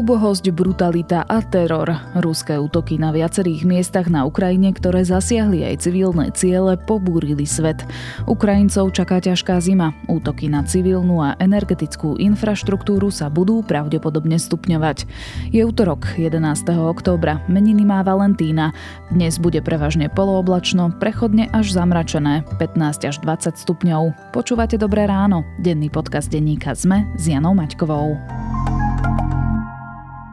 Úbohosť, brutalita a teror. Ruské útoky na viacerých miestach na Ukrajine, ktoré zasiahli aj civilné ciele, pobúrili svet. Ukrajincov čaká ťažká zima. Útoky na civilnú a energetickú infraštruktúru sa budú pravdepodobne stupňovať. Je útorok 11. októbra, meniny má Valentína. Dnes bude prevažne polooblačno, prechodne až zamračené, 15 až 20 stupňov. Počúvate Dobré ráno, denný podcast denníka ZME s Janou Maťkovou.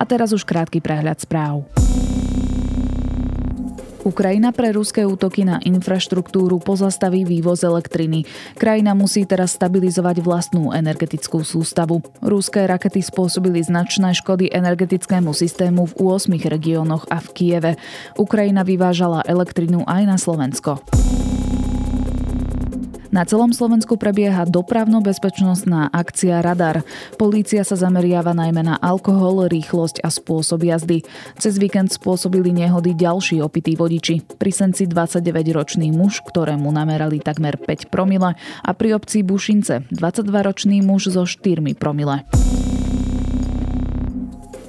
A teraz už krátky prehľad správ. Ukrajina pre ruské útoky na infraštruktúru pozastaví vývoz elektriny. Krajina musí teraz stabilizovať vlastnú energetickú sústavu. Ruské rakety spôsobili značné škody energetickému systému v 8 regiónoch a v Kieve. Ukrajina vyvážala elektrinu aj na Slovensko. Na celom Slovensku prebieha dopravno-bezpečnostná akcia Radar. Polícia sa zameriava najmä na alkohol, rýchlosť a spôsob jazdy. Cez víkend spôsobili nehody ďalší opití vodiči. Pri Senci 29-ročný muž, ktorému namerali takmer 5 promile a pri obci Bušince 22-ročný muž so 4 promile.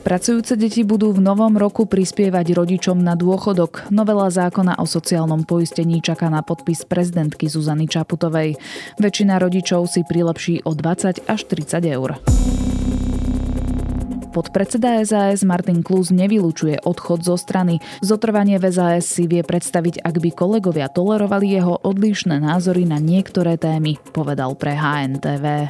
Pracujúce deti budú v novom roku prispievať rodičom na dôchodok. Novela zákona o sociálnom poistení čaká na podpis prezidentky Zuzany Čaputovej. Väčšina rodičov si prilepší o 20 až 30 eur. Podpredseda SAS Martin Klus nevylučuje odchod zo strany. Zotrvanie v SAS si vie predstaviť, ak by kolegovia tolerovali jeho odlišné názory na niektoré témy, povedal pre HNTV.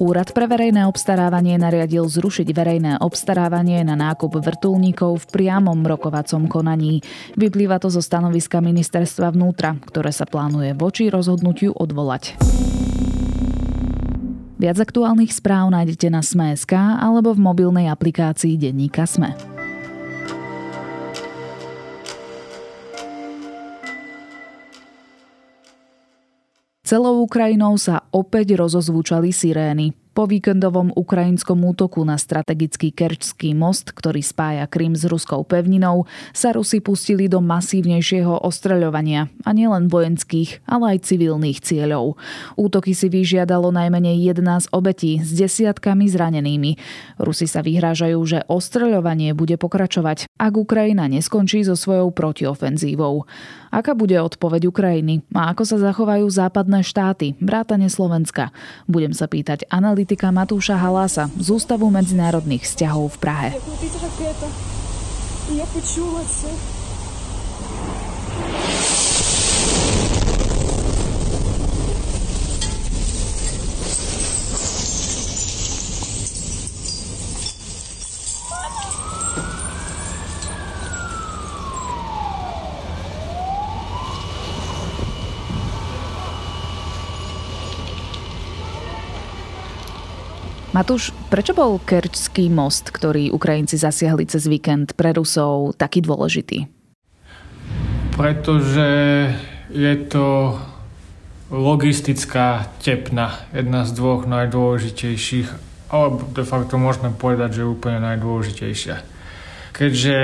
Úrad pre verejné obstarávanie nariadil zrušiť verejné obstarávanie na nákup vrtulníkov v priamom rokovacom konaní. Vyplýva to zo stanoviska ministerstva vnútra, ktoré sa plánuje voči rozhodnutiu odvolať. Viac aktuálnych správ nájdete na Sme.sk alebo v mobilnej aplikácii Denníka Sme. Celou Ukrajinou sa opäť rozozvúčali sirény. Po víkendovom ukrajinskom útoku na strategický Kerčský most, ktorý spája Krym s ruskou pevninou, sa Rusi pustili do masívnejšieho ostreľovania a nielen vojenských, ale aj civilných cieľov. Útoky si vyžiadalo najmenej 11 obetí s desiatkami zranenými. Rusi sa vyhrážajú, že ostreľovanie bude pokračovať, ak Ukrajina neskončí so svojou protiofenzívou. Aká bude odpoveď Ukrajiny a ako sa zachovajú západné štáty, vrátane Slovenska? Budem sa pýtať analytika Matúša Halasa z Ústavu medzinárodných vzťahov v Prahe. Ja počula Matúš, prečo bol Kerčský most, ktorý Ukrajinci zasiahli cez víkend pre Rusov, taký dôležitý? Pretože je to logistická tepna, jedna z dvoch najdôležitejších, alebo de facto môžeme povedať, že úplne najdôležitejšia. Keďže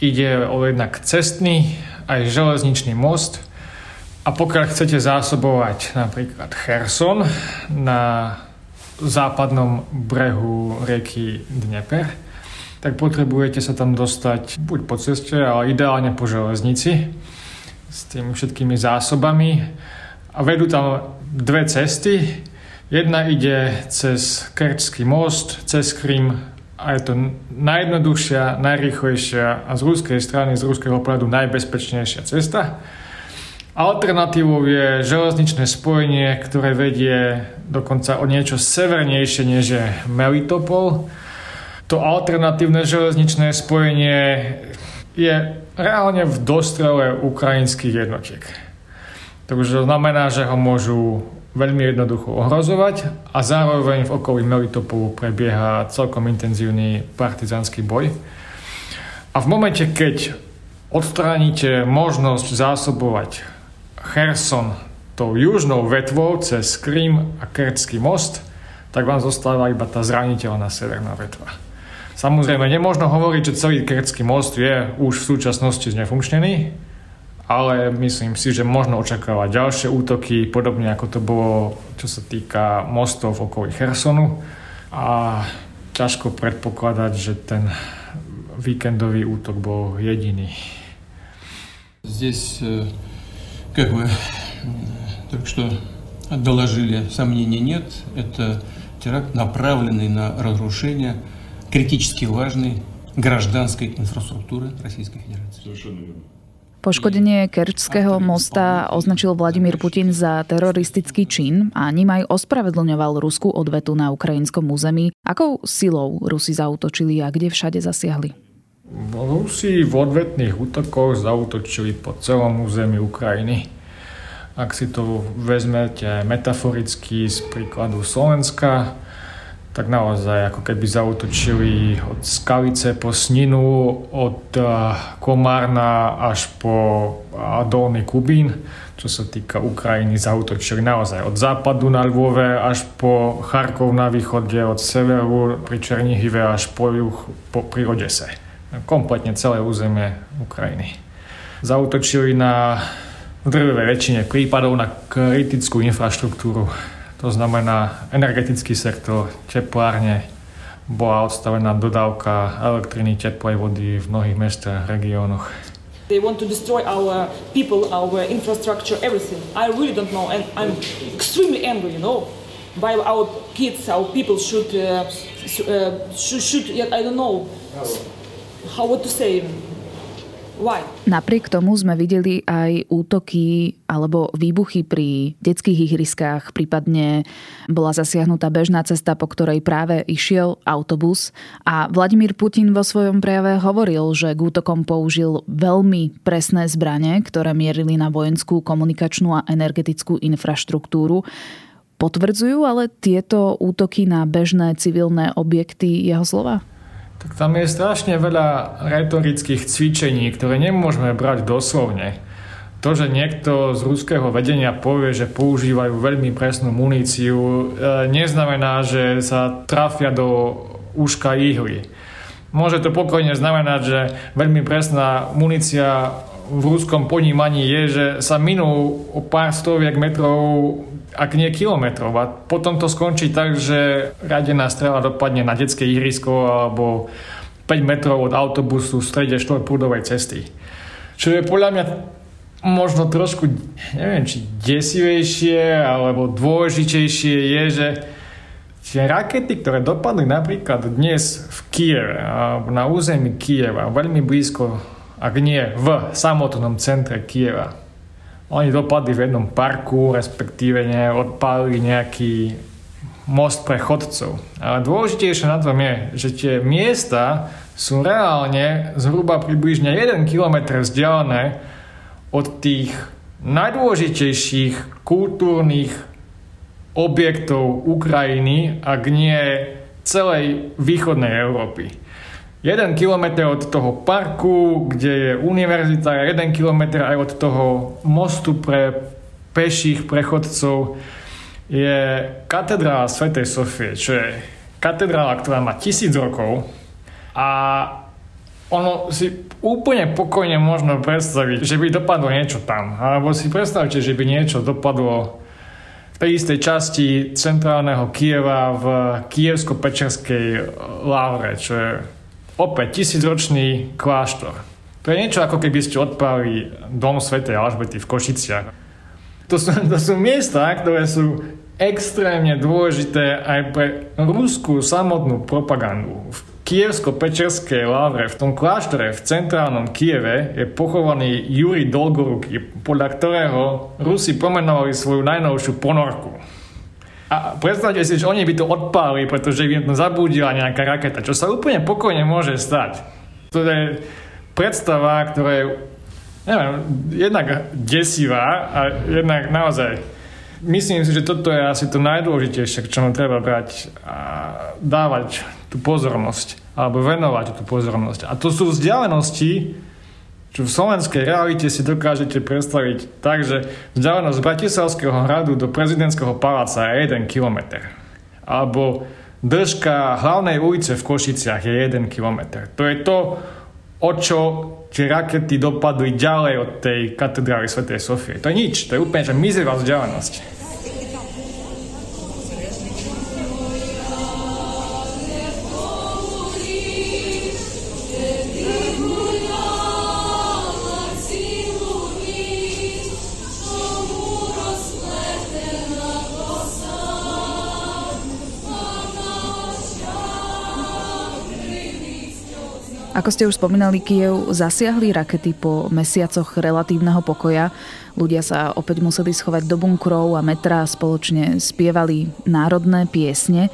ide o jednak cestný aj železničný most a pokiaľ chcete zásobovať napríklad Cherson na západnom brehu rieky Dneper, tak potrebujete sa tam dostať buď po ceste, ale ideálne po železnici s tými všetkými zásobami. A vedú tam dve cesty. Jedna ide cez Kerčský most, cez Krym a je to najjednoduchšia, najrýchlejšia a z ruskej strany, z ruského pohľadu najbezpečnejšia cesta. Alternatívou je železničné spojenie, ktoré vedie dokonca o niečo severnejšie než je Melitopol. To alternatívne železničné spojenie je reálne v dostrele ukrajinských jednotiek. Takže to znamená, že ho môžu veľmi jednoducho ohrozovať a zároveň v okolí Melitopolu prebieha celkom intenzívny partizánsky boj. A v momente, keď odstránite možnosť zásobovať Kherson tou južnou vetvou cez Krym a Kertský most, tak vám zostáva iba tá zraniteľná severná vetva. Samozrejme, nemôžno hovoriť, že celý Kertský most je už v súčasnosti znefunkčnený, ale myslím si, že možno očakávať ďalšie útoky, podobne ako to bolo, čo sa týka mostov v okolí Chersonu. A ťažko predpokladať, že ten víkendový útok был jediný. Здесь, э, как вы только что доложили, сомнений нет. Это теракт, направленный на разрушение критически важной гражданской инфраструктуры Российской Федерации. Совершенно верно. Poškodenie Kerčského mosta označil Vladimír Putin za teroristický čin a ním aj ospravedlňoval ruskú odvetu na ukrajinskom území. Akou silou Rusi zautočili a kde všade zasiahli? Rusi v odvetných útokoch zautočili po celom území Ukrajiny. Ak si to vezmete metaforicky z príkladu Slovenska, tak naozaj ako keby zautočili od Skalice po Sninu, od eh, Komárna až po eh, Dolný Kubín, čo sa týka Ukrajiny, zautočili naozaj od západu na Lvove až po Charkov na východe, od severu pri Černihive až po juh po, pri Odese. Kompletne celé územie Ukrajiny. Zautočili na drvivej väčšine prípadov na kritickú infraštruktúru to znamená energetický sektor, teplárne, bola odstavená dodávka elektriny, teplej vody v mnohých mestách, regiónoch. They want to destroy our people, our infrastructure, everything. I really don't know, and I'm extremely angry, you know. By our kids, our people should, uh, uh, should, should, I don't know Napriek tomu sme videli aj útoky alebo výbuchy pri detských ihriskách, prípadne bola zasiahnutá bežná cesta, po ktorej práve išiel autobus a Vladimír Putin vo svojom prejave hovoril, že k útokom použil veľmi presné zbranie, ktoré mierili na vojenskú, komunikačnú a energetickú infraštruktúru. Potvrdzujú ale tieto útoky na bežné civilné objekty jeho slova? Tak tam je strašne veľa retorických cvičení, ktoré nemôžeme brať doslovne. To, že niekto z ruského vedenia povie, že používajú veľmi presnú muníciu, e, neznamená, že sa trafia do úška ihly. Môže to pokojne znamenať, že veľmi presná munícia v ruskom ponímaní je, že sa minú o pár stoviek metrov ak nie kilometrov. A potom to skončí tak, že radená strela dopadne na detské ihrisko alebo 5 metrov od autobusu v strede štvorprúdovej cesty. Čo je podľa mňa možno trošku, neviem, či desivejšie alebo dôležitejšie je, že tie rakety, ktoré dopadli napríklad dnes v Kieve, na území Kieva, veľmi blízko, ak nie v samotnom centre Kieva, oni dopadli v jednom parku, respektíve ne, odpálili nejaký most pre chodcov. Ale dôležitejšie na tom je, že tie miesta sú reálne zhruba približne 1 km vzdialené od tých najdôležitejších kultúrnych objektov Ukrajiny, ak nie celej východnej Európy. 1 kilometr od toho parku, kde je univerzita, a 1 kilometr aj od toho mostu pre peších prechodcov je katedrála Svetej Sofie, čo je katedrála, ktorá má tisíc rokov a ono si úplne pokojne možno predstaviť, že by dopadlo niečo tam. Alebo si predstavte, že by niečo dopadlo tej istej časti centrálneho Kieva v kievsko-pečerskej lávre, čo je opäť tisícročný kláštor. To je niečo ako keby ste odpálili dom svätej Alžbety v Košiciach. To sú, to sú miesta, ktoré sú extrémne dôležité aj pre ruskú samotnú propagandu. V kievsko-pečerskej lávre, v tom kláštore v centrálnom Kieve je pochovaný Juri Dolgoruky, podľa ktorého Rusi pomenovali svoju najnovšiu ponorku. A predstavte si, že oni by to odpálili, pretože by to zabudila nejaká raketa, čo sa úplne pokojne môže stať. To je predstava, ktorá je neviem, jednak desivá a jednak naozaj Myslím si, že toto je asi to najdôležitejšie, k čomu treba brať a dávať tú pozornosť alebo venovať tú pozornosť. A to sú vzdialenosti, čo v slovenskej realite si dokážete predstaviť tak, že vzdialenosť Bratislavského hradu do prezidentského paláca je 1 km. Alebo držka hlavnej ulice v Košiciach je 1 km. To je to, o čo tie rakety dopadli ďalej od tej katedrály Sv. Sofie. To je nič, to je úplne že mizerá vzdialenosť. Ako ste už spomínali, Kiev zasiahli rakety po mesiacoch relatívneho pokoja. Ľudia sa opäť museli schovať do bunkrov a metra spoločne spievali národné piesne.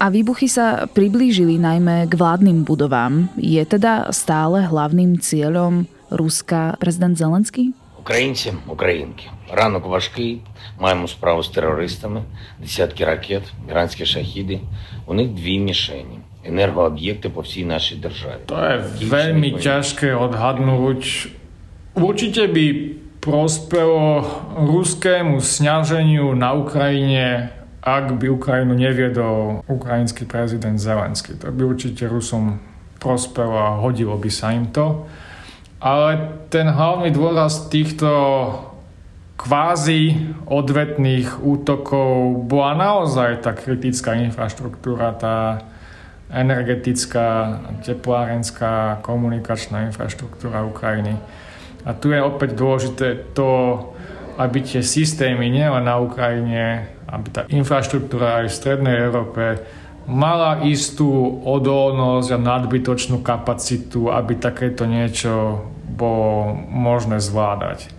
A výbuchy sa priblížili najmä k vládnym budovám. Je teda stále hlavným cieľom Ruska prezident Zelenský? Українці, українки, ранок важкий. Маємо справу з терористами, десятки ракет, іранські шахіди. У них дві мішені energoobjekty po всій našej države. To je veľmi ťažké odhadnúť. Určite by prospelo ruskému sňaženiu na Ukrajine, ak by Ukrajinu neviedol ukrajinský prezident Zelenský. To by určite Rusom prospelo a hodilo by sa im to. Ale ten hlavný dôraz týchto kvázi odvetných útokov bola naozaj tá kritická infraštruktúra, tá energetická, teplárenská, komunikačná infraštruktúra Ukrajiny. A tu je opäť dôležité to, aby tie systémy nielen na Ukrajine, aby tá infraštruktúra aj v Strednej Európe mala istú odolnosť a nadbytočnú kapacitu, aby takéto niečo bolo možné zvládať.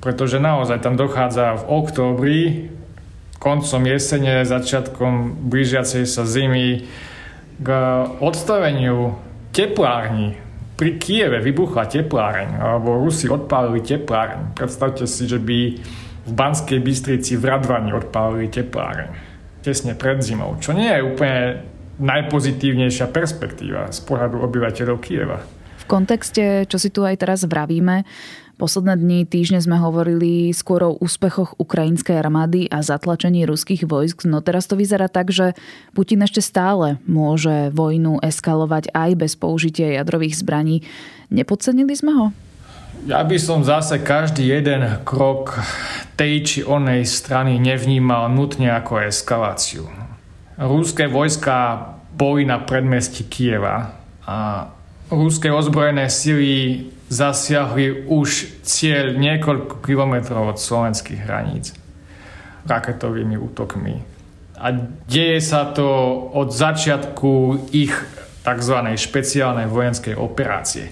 Pretože naozaj tam dochádza v októbri, koncom jesene, začiatkom blížiacej sa zimy, k odstaveniu teplárni. Pri Kieve vybuchla tepláreň, alebo Rusi odpálili tepláreň. Predstavte si, že by v Banskej Bystrici v Radvani odpálili tepláreň. Tesne pred zimou, čo nie je úplne najpozitívnejšia perspektíva z pohľadu obyvateľov Kieva. V kontexte, čo si tu aj teraz vravíme, Posledné dni, týždne sme hovorili skôr o úspechoch ukrajinskej armády a zatlačení ruských vojsk, no teraz to vyzerá tak, že Putin ešte stále môže vojnu eskalovať aj bez použitia jadrových zbraní. Nepodcenili sme ho? Ja by som zase každý jeden krok tej či onej strany nevnímal nutne ako eskaláciu. Rúske vojska boli na predmestí Kieva a rúske ozbrojené sily zasiahli už cieľ niekoľko kilometrov od slovenských hraníc raketovými útokmi. A deje sa to od začiatku ich tzv. špeciálnej vojenskej operácie.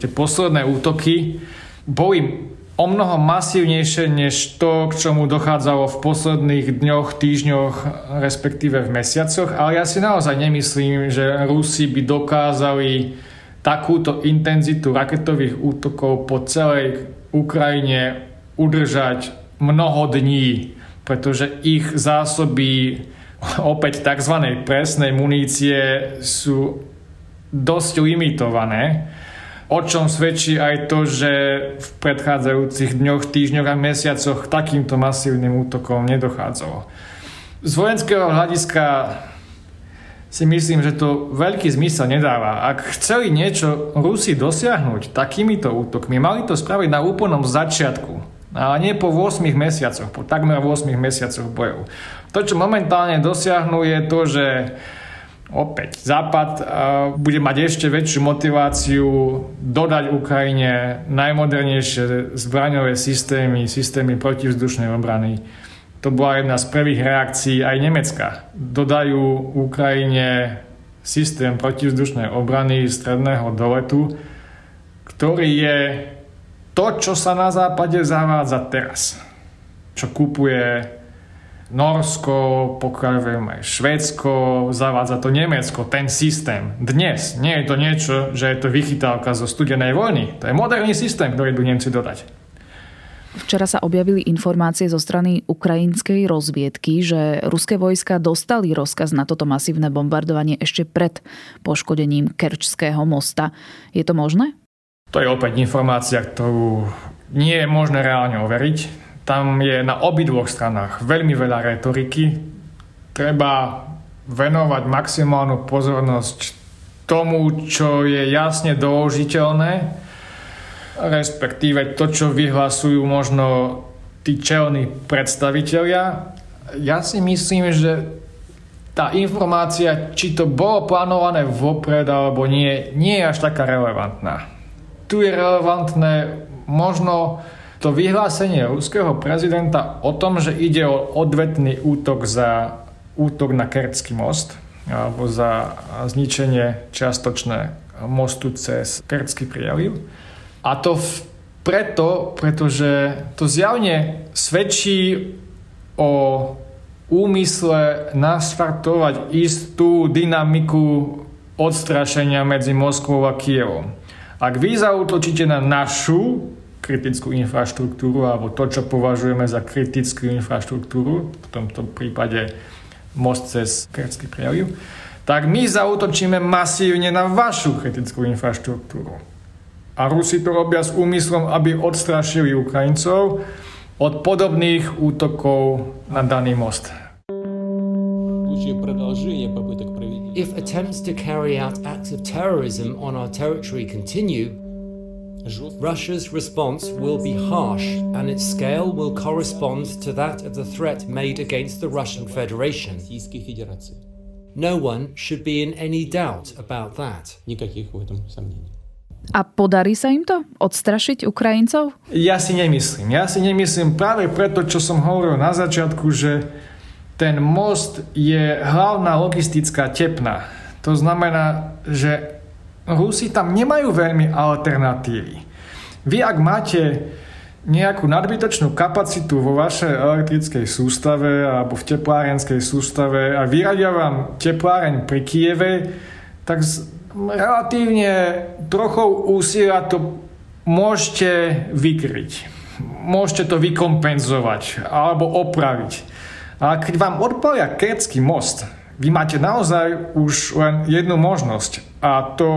Tie posledné útoky boli o mnoho masívnejšie než to, k čomu dochádzalo v posledných dňoch, týždňoch, respektíve v mesiacoch, ale ja si naozaj nemyslím, že Rusi by dokázali takúto intenzitu raketových útokov po celej Ukrajine udržať mnoho dní, pretože ich zásoby opäť tzv. presnej munície sú dosť limitované, o čom svedčí aj to, že v predchádzajúcich dňoch, týždňoch a mesiacoch takýmto masívnym útokom nedochádzalo. Z vojenského hľadiska si myslím, že to veľký zmysel nedáva. Ak chceli niečo Rusi dosiahnuť takýmito útokmi, mali to spraviť na úplnom začiatku. Ale nie po 8 mesiacoch, po takmer 8 mesiacoch bojov. To, čo momentálne dosiahnu, je to, že opäť Západ bude mať ešte väčšiu motiváciu dodať Ukrajine najmodernejšie zbraňové systémy, systémy protivzdušnej obrany to bola jedna z prvých reakcií aj Nemecka. Dodajú Ukrajine systém protivzdušnej obrany stredného doletu, ktorý je to, čo sa na západe zavádza teraz. Čo kupuje Norsko, pokiaľ aj Švédsko, zavádza to Nemecko, ten systém. Dnes nie je to niečo, že je to vychytávka zo studenej vojny. To je moderný systém, ktorý by Nemci dodať. Včera sa objavili informácie zo strany ukrajinskej rozviedky, že ruské vojska dostali rozkaz na toto masívne bombardovanie ešte pred poškodením Kerčského mosta. Je to možné? To je opäť informácia, ktorú nie je možné reálne overiť. Tam je na obidvoch stranách veľmi veľa retoriky. Treba venovať maximálnu pozornosť tomu, čo je jasne doložiteľné respektíve to, čo vyhlasujú možno tí čelní predstavitelia. Ja si myslím, že tá informácia, či to bolo plánované vopred alebo nie, nie je až taká relevantná. Tu je relevantné možno to vyhlásenie ruského prezidenta o tom, že ide o odvetný útok za útok na Kertský most alebo za zničenie čiastočné mostu cez Kertský prieliv. A to v, preto, pretože to zjavne svedčí o úmysle nastartovať istú dynamiku odstrašenia medzi Moskvou a Kievom. Ak vy zautočíte na našu kritickú infraštruktúru alebo to, čo považujeme za kritickú infraštruktúru, v tomto prípade most cez Kerský prieliv, tak my zautočíme masívne na vašu kritickú infraštruktúru. A Rusi to robia s úmyslom, aby odstrašili Ukrajincov od podobných útokov na daný most. If attempts to carry out acts of terrorism on our territory continue, Russia's response will be harsh and its scale will correspond to that of the threat made against the Russian Federation. No one should be in any doubt about that. A podarí sa im to? Odstrašiť Ukrajincov? Ja si nemyslím. Ja si nemyslím práve preto, čo som hovoril na začiatku, že ten most je hlavná logistická tepna. To znamená, že Rusi tam nemajú veľmi alternatívy. Vy ak máte nejakú nadbytočnú kapacitu vo vašej elektrickej sústave alebo v teplárenskej sústave a vyradia vám tepláreň pri Kieve, tak relatívne trochou úsilia to môžete vykryť. Môžete to vykompenzovať alebo opraviť. A keď vám odpalia Kertský most, vy máte naozaj už len jednu možnosť a to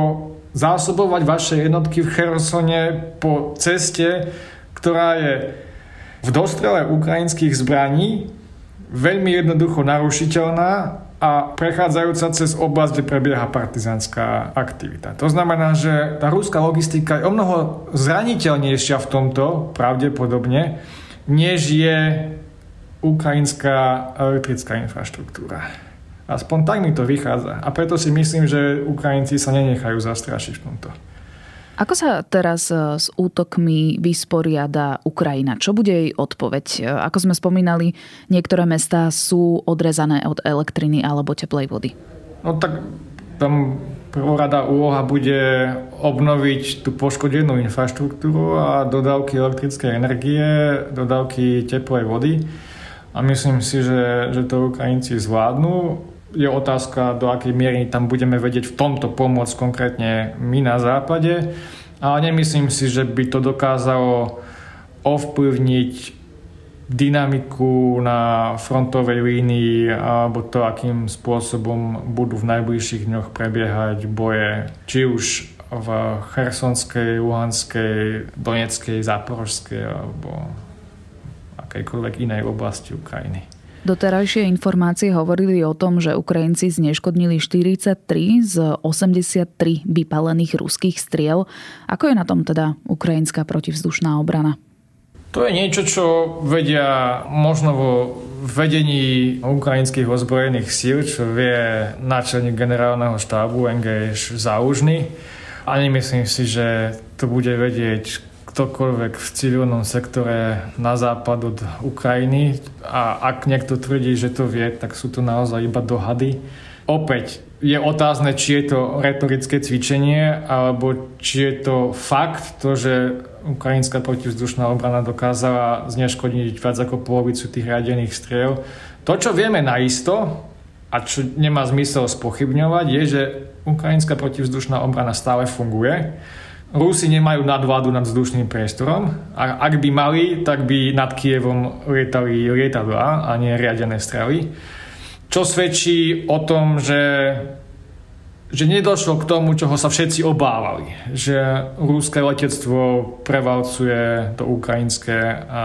zásobovať vaše jednotky v Chersone po ceste, ktorá je v dostrele ukrajinských zbraní veľmi jednoducho narušiteľná a prechádzajúca cez oblasť, kde prebieha partizánska aktivita. To znamená, že tá rúská logistika je o mnoho zraniteľnejšia v tomto, pravdepodobne, než je ukrajinská elektrická infraštruktúra. Aspoň tak mi to vychádza. A preto si myslím, že Ukrajinci sa nenechajú zastrašiť v tomto. Ako sa teraz e, s útokmi vysporiada Ukrajina? Čo bude jej odpoveď? E, ako sme spomínali, niektoré mestá sú odrezané od elektriny alebo teplej vody. No tak tam prvorada úloha bude obnoviť tú poškodenú infraštruktúru a dodávky elektrickej energie, dodávky teplej vody. A myslím si, že, že to Ukrajinci zvládnu je otázka, do akej miery tam budeme vedieť v tomto pomôcť konkrétne my na západe. Ale nemyslím si, že by to dokázalo ovplyvniť dynamiku na frontovej línii alebo to, akým spôsobom budú v najbližších dňoch prebiehať boje, či už v Chersonskej, Luhanskej, Donetskej, Záporožskej alebo akejkoľvek inej oblasti Ukrajiny. Doterajšie informácie hovorili o tom, že Ukrajinci zneškodnili 43 z 83 vypalených ruských striel. Ako je na tom teda ukrajinská protivzdušná obrana? To je niečo, čo vedia možno vo vedení ukrajinských ozbrojených síl, čo vie náčelník generálneho štábu NGŠ Záužny. A nemyslím si, že to bude vedieť ktokoľvek v civilnom sektore na západ od Ukrajiny a ak niekto tvrdí, že to vie, tak sú to naozaj iba dohady. Opäť je otázne, či je to retorické cvičenie, alebo či je to fakt, to, že ukrajinská protivzdušná obrana dokázala zneškodiť viac ako polovicu tých radených striel. To, čo vieme naisto, a čo nemá zmysel spochybňovať, je, že ukrajinská protivzdušná obrana stále funguje Rusi nemajú nadvládu nad vzdušným priestorom a ak by mali, tak by nad Kievom lietali lietadla a nie riadené strely. Čo svedčí o tom, že, že nedošlo k tomu, čoho sa všetci obávali. Že rúské letectvo prevalcuje to ukrajinské a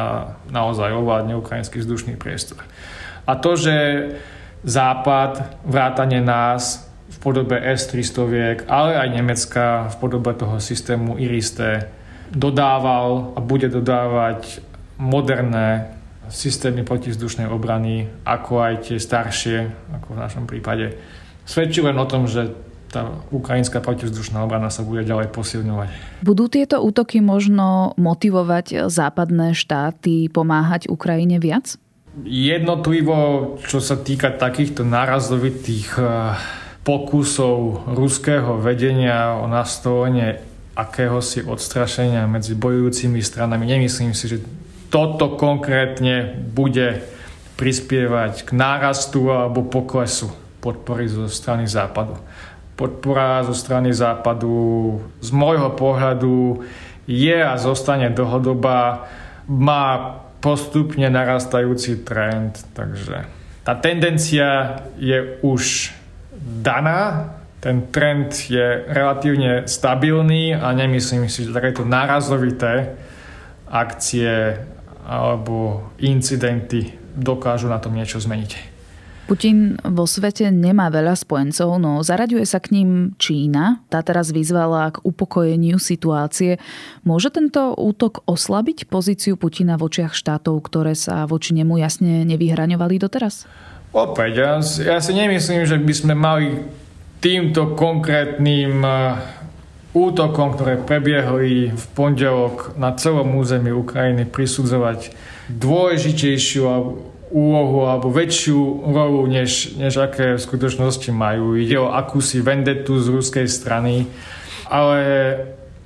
naozaj ovládne ukrajinský vzdušný priestor. A to, že Západ, vrátane nás, v podobe S-300, ale aj Nemecka v podobe toho systému IRIS-T dodával a bude dodávať moderné systémy protivzdušnej obrany, ako aj tie staršie, ako v našom prípade. Svedčí len o tom, že tá ukrajinská protivzdušná obrana sa bude ďalej posilňovať. Budú tieto útoky možno motivovať západné štáty pomáhať Ukrajine viac? Jednotlivo, čo sa týka takýchto nárazovitých eh, pokusov ruského vedenia o nastolenie akéhosi odstrašenia medzi bojujúcimi stranami. Nemyslím si, že toto konkrétne bude prispievať k nárastu alebo poklesu podpory zo strany západu. Podpora zo strany západu z môjho pohľadu je a zostane dlhodobá, má postupne narastajúci trend, takže tá tendencia je už daná, ten trend je relatívne stabilný a nemyslím si, že takéto nárazovité akcie alebo incidenty dokážu na tom niečo zmeniť. Putin vo svete nemá veľa spojencov, no zaraďuje sa k ním Čína. Tá teraz vyzvala k upokojeniu situácie. Môže tento útok oslabiť pozíciu Putina v očiach štátov, ktoré sa voči nemu jasne nevyhraňovali doteraz? Opäť, ja, ja si nemyslím, že by sme mali týmto konkrétnym uh, útokom, ktoré prebiehli v pondelok na celom území Ukrajiny prisudzovať dôležitejšiu úlohu alebo väčšiu rolu, než, než aké v skutočnosti majú. Ide o akúsi vendetu z ruskej strany, ale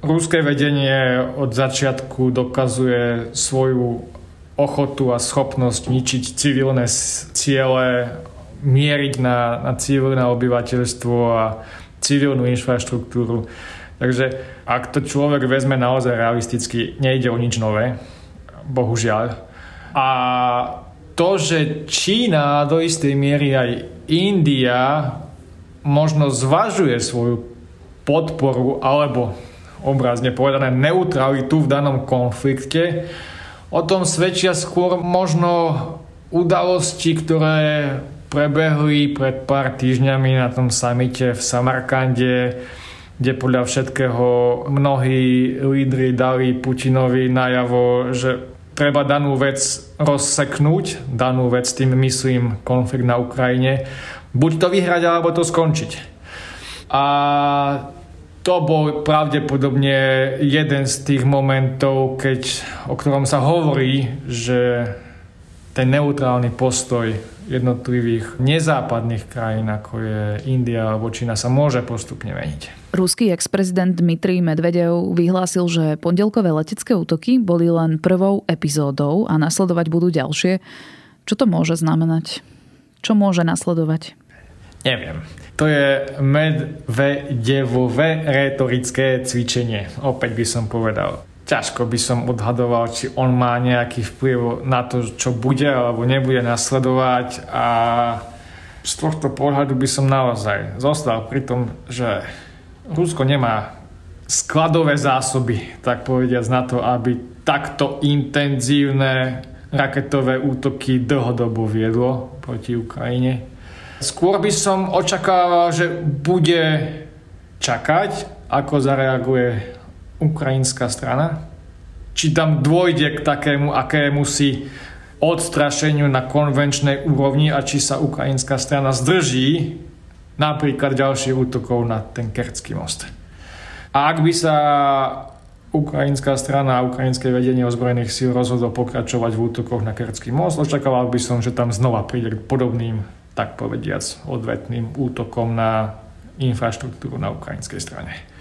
ruské vedenie od začiatku dokazuje svoju ochotu a schopnosť ničiť civilné ciele, mieriť na, na civilné obyvateľstvo a civilnú infraštruktúru. Takže ak to človek vezme naozaj realisticky, nejde o nič nové, bohužiaľ. A to, že Čína do istej miery aj India možno zvažuje svoju podporu alebo obrazne povedané neutralitu v danom konflikte, O tom svedčia skôr možno udalosti, ktoré prebehli pred pár týždňami na tom samite v Samarkande, kde podľa všetkého mnohí lídry dali Putinovi najavo, že treba danú vec rozseknúť, danú vec, tým myslím konflikt na Ukrajine, buď to vyhrať, alebo to skončiť. A to bol pravdepodobne jeden z tých momentov, keď, o ktorom sa hovorí, že ten neutrálny postoj jednotlivých nezápadných krajín, ako je India alebo Čína, sa môže postupne meniť. Ruský ex-prezident Dmitrij Medvedev vyhlásil, že pondelkové letecké útoky boli len prvou epizódou a nasledovať budú ďalšie. Čo to môže znamenať? Čo môže nasledovať? Neviem. To je medvedevové retorické cvičenie. Opäť by som povedal. Ťažko by som odhadoval, či on má nejaký vplyv na to, čo bude alebo nebude nasledovať a z tohto pohľadu by som naozaj zostal pri tom, že Rusko nemá skladové zásoby, tak povediať, na to, aby takto intenzívne raketové útoky dlhodobo viedlo proti Ukrajine. Skôr by som očakával, že bude čakať, ako zareaguje ukrajinská strana. Či tam dôjde k takému, akému si odstrašeniu na konvenčnej úrovni a či sa ukrajinská strana zdrží napríklad ďalších útokov na ten Kertský most. A ak by sa ukrajinská strana a ukrajinské vedenie ozbrojených síl rozhodlo pokračovať v útokoch na Kertský most, očakával by som, že tam znova príde k podobným tak povediac, odvetným útokom na infraštruktúru na ukrajinskej strane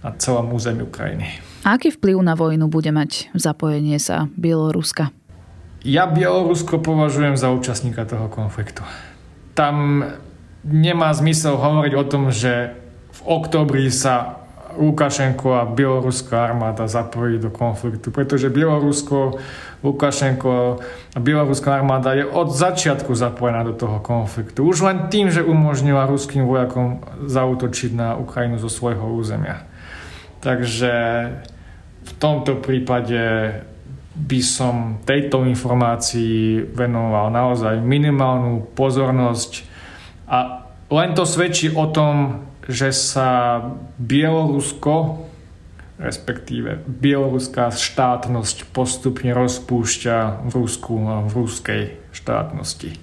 na celom území Ukrajiny. A aký vplyv na vojnu bude mať zapojenie sa Bieloruska? Ja Bielorusko považujem za účastníka toho konfliktu. Tam nemá zmysel hovoriť o tom, že v oktobri sa Lukašenko a bieloruská armáda zapojí do konfliktu, pretože Bielorusko, Lukašenko a bieloruská armáda je od začiatku zapojená do toho konfliktu. Už len tým, že umožnila ruským vojakom zautočiť na Ukrajinu zo svojho územia. Takže v tomto prípade by som tejto informácii venoval naozaj minimálnu pozornosť a len to svedčí o tom, že sa Bielorusko, respektíve bieloruská štátnosť postupne rozpúšťa v Rusku a v ruskej štátnosti.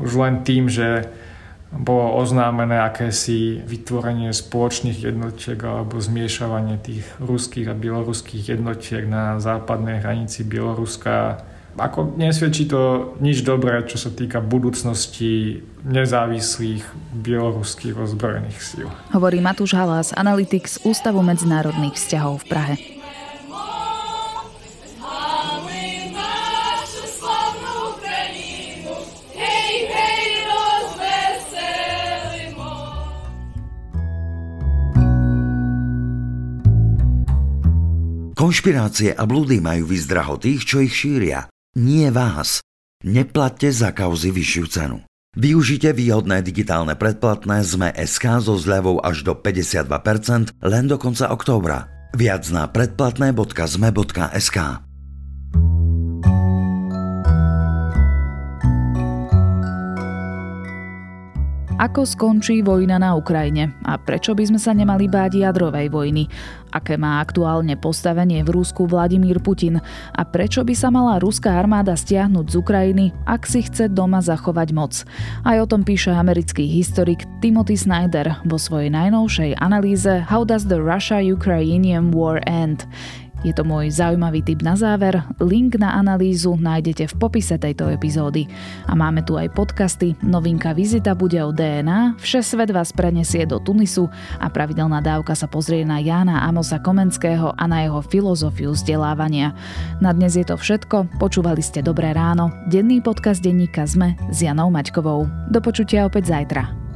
Už len tým, že bolo oznámené akési vytvorenie spoločných jednotiek alebo zmiešavanie tých ruských a bieloruských jednotiek na západnej hranici Bieloruska. Ako nesvedčí to nič dobré, čo sa týka budúcnosti nezávislých bieloruských ozbrojených síl. Hovorí Matúš Halás, analytik z Ústavu medzinárodných vzťahov v Prahe. Konšpirácie a blúdy majú vyzdraho tých, čo ich šíria. Nie vás. Neplatte za kauzy vyššiu cenu. Využite výhodné digitálne predplatné ZME SK so zľavou až do 52% len do konca októbra. Viac na predplatné.zme.sk Ako skončí vojna na Ukrajine a prečo by sme sa nemali báť jadrovej vojny? Aké má aktuálne postavenie v Rusku Vladimír Putin a prečo by sa mala ruská armáda stiahnuť z Ukrajiny, ak si chce doma zachovať moc? Aj o tom píše americký historik Timothy Snyder vo svojej najnovšej analýze How does the Russia-Ukrainian War End? Je to môj zaujímavý tip na záver. Link na analýzu nájdete v popise tejto epizódy. A máme tu aj podcasty. Novinka Vizita bude o DNA, Vše svet vás prenesie do Tunisu a pravidelná dávka sa pozrie na Jána Amosa Komenského a na jeho filozofiu vzdelávania. Na dnes je to všetko. Počúvali ste Dobré ráno. Denný podcast denníka ZME s Janou Maťkovou. Do počutia opäť zajtra.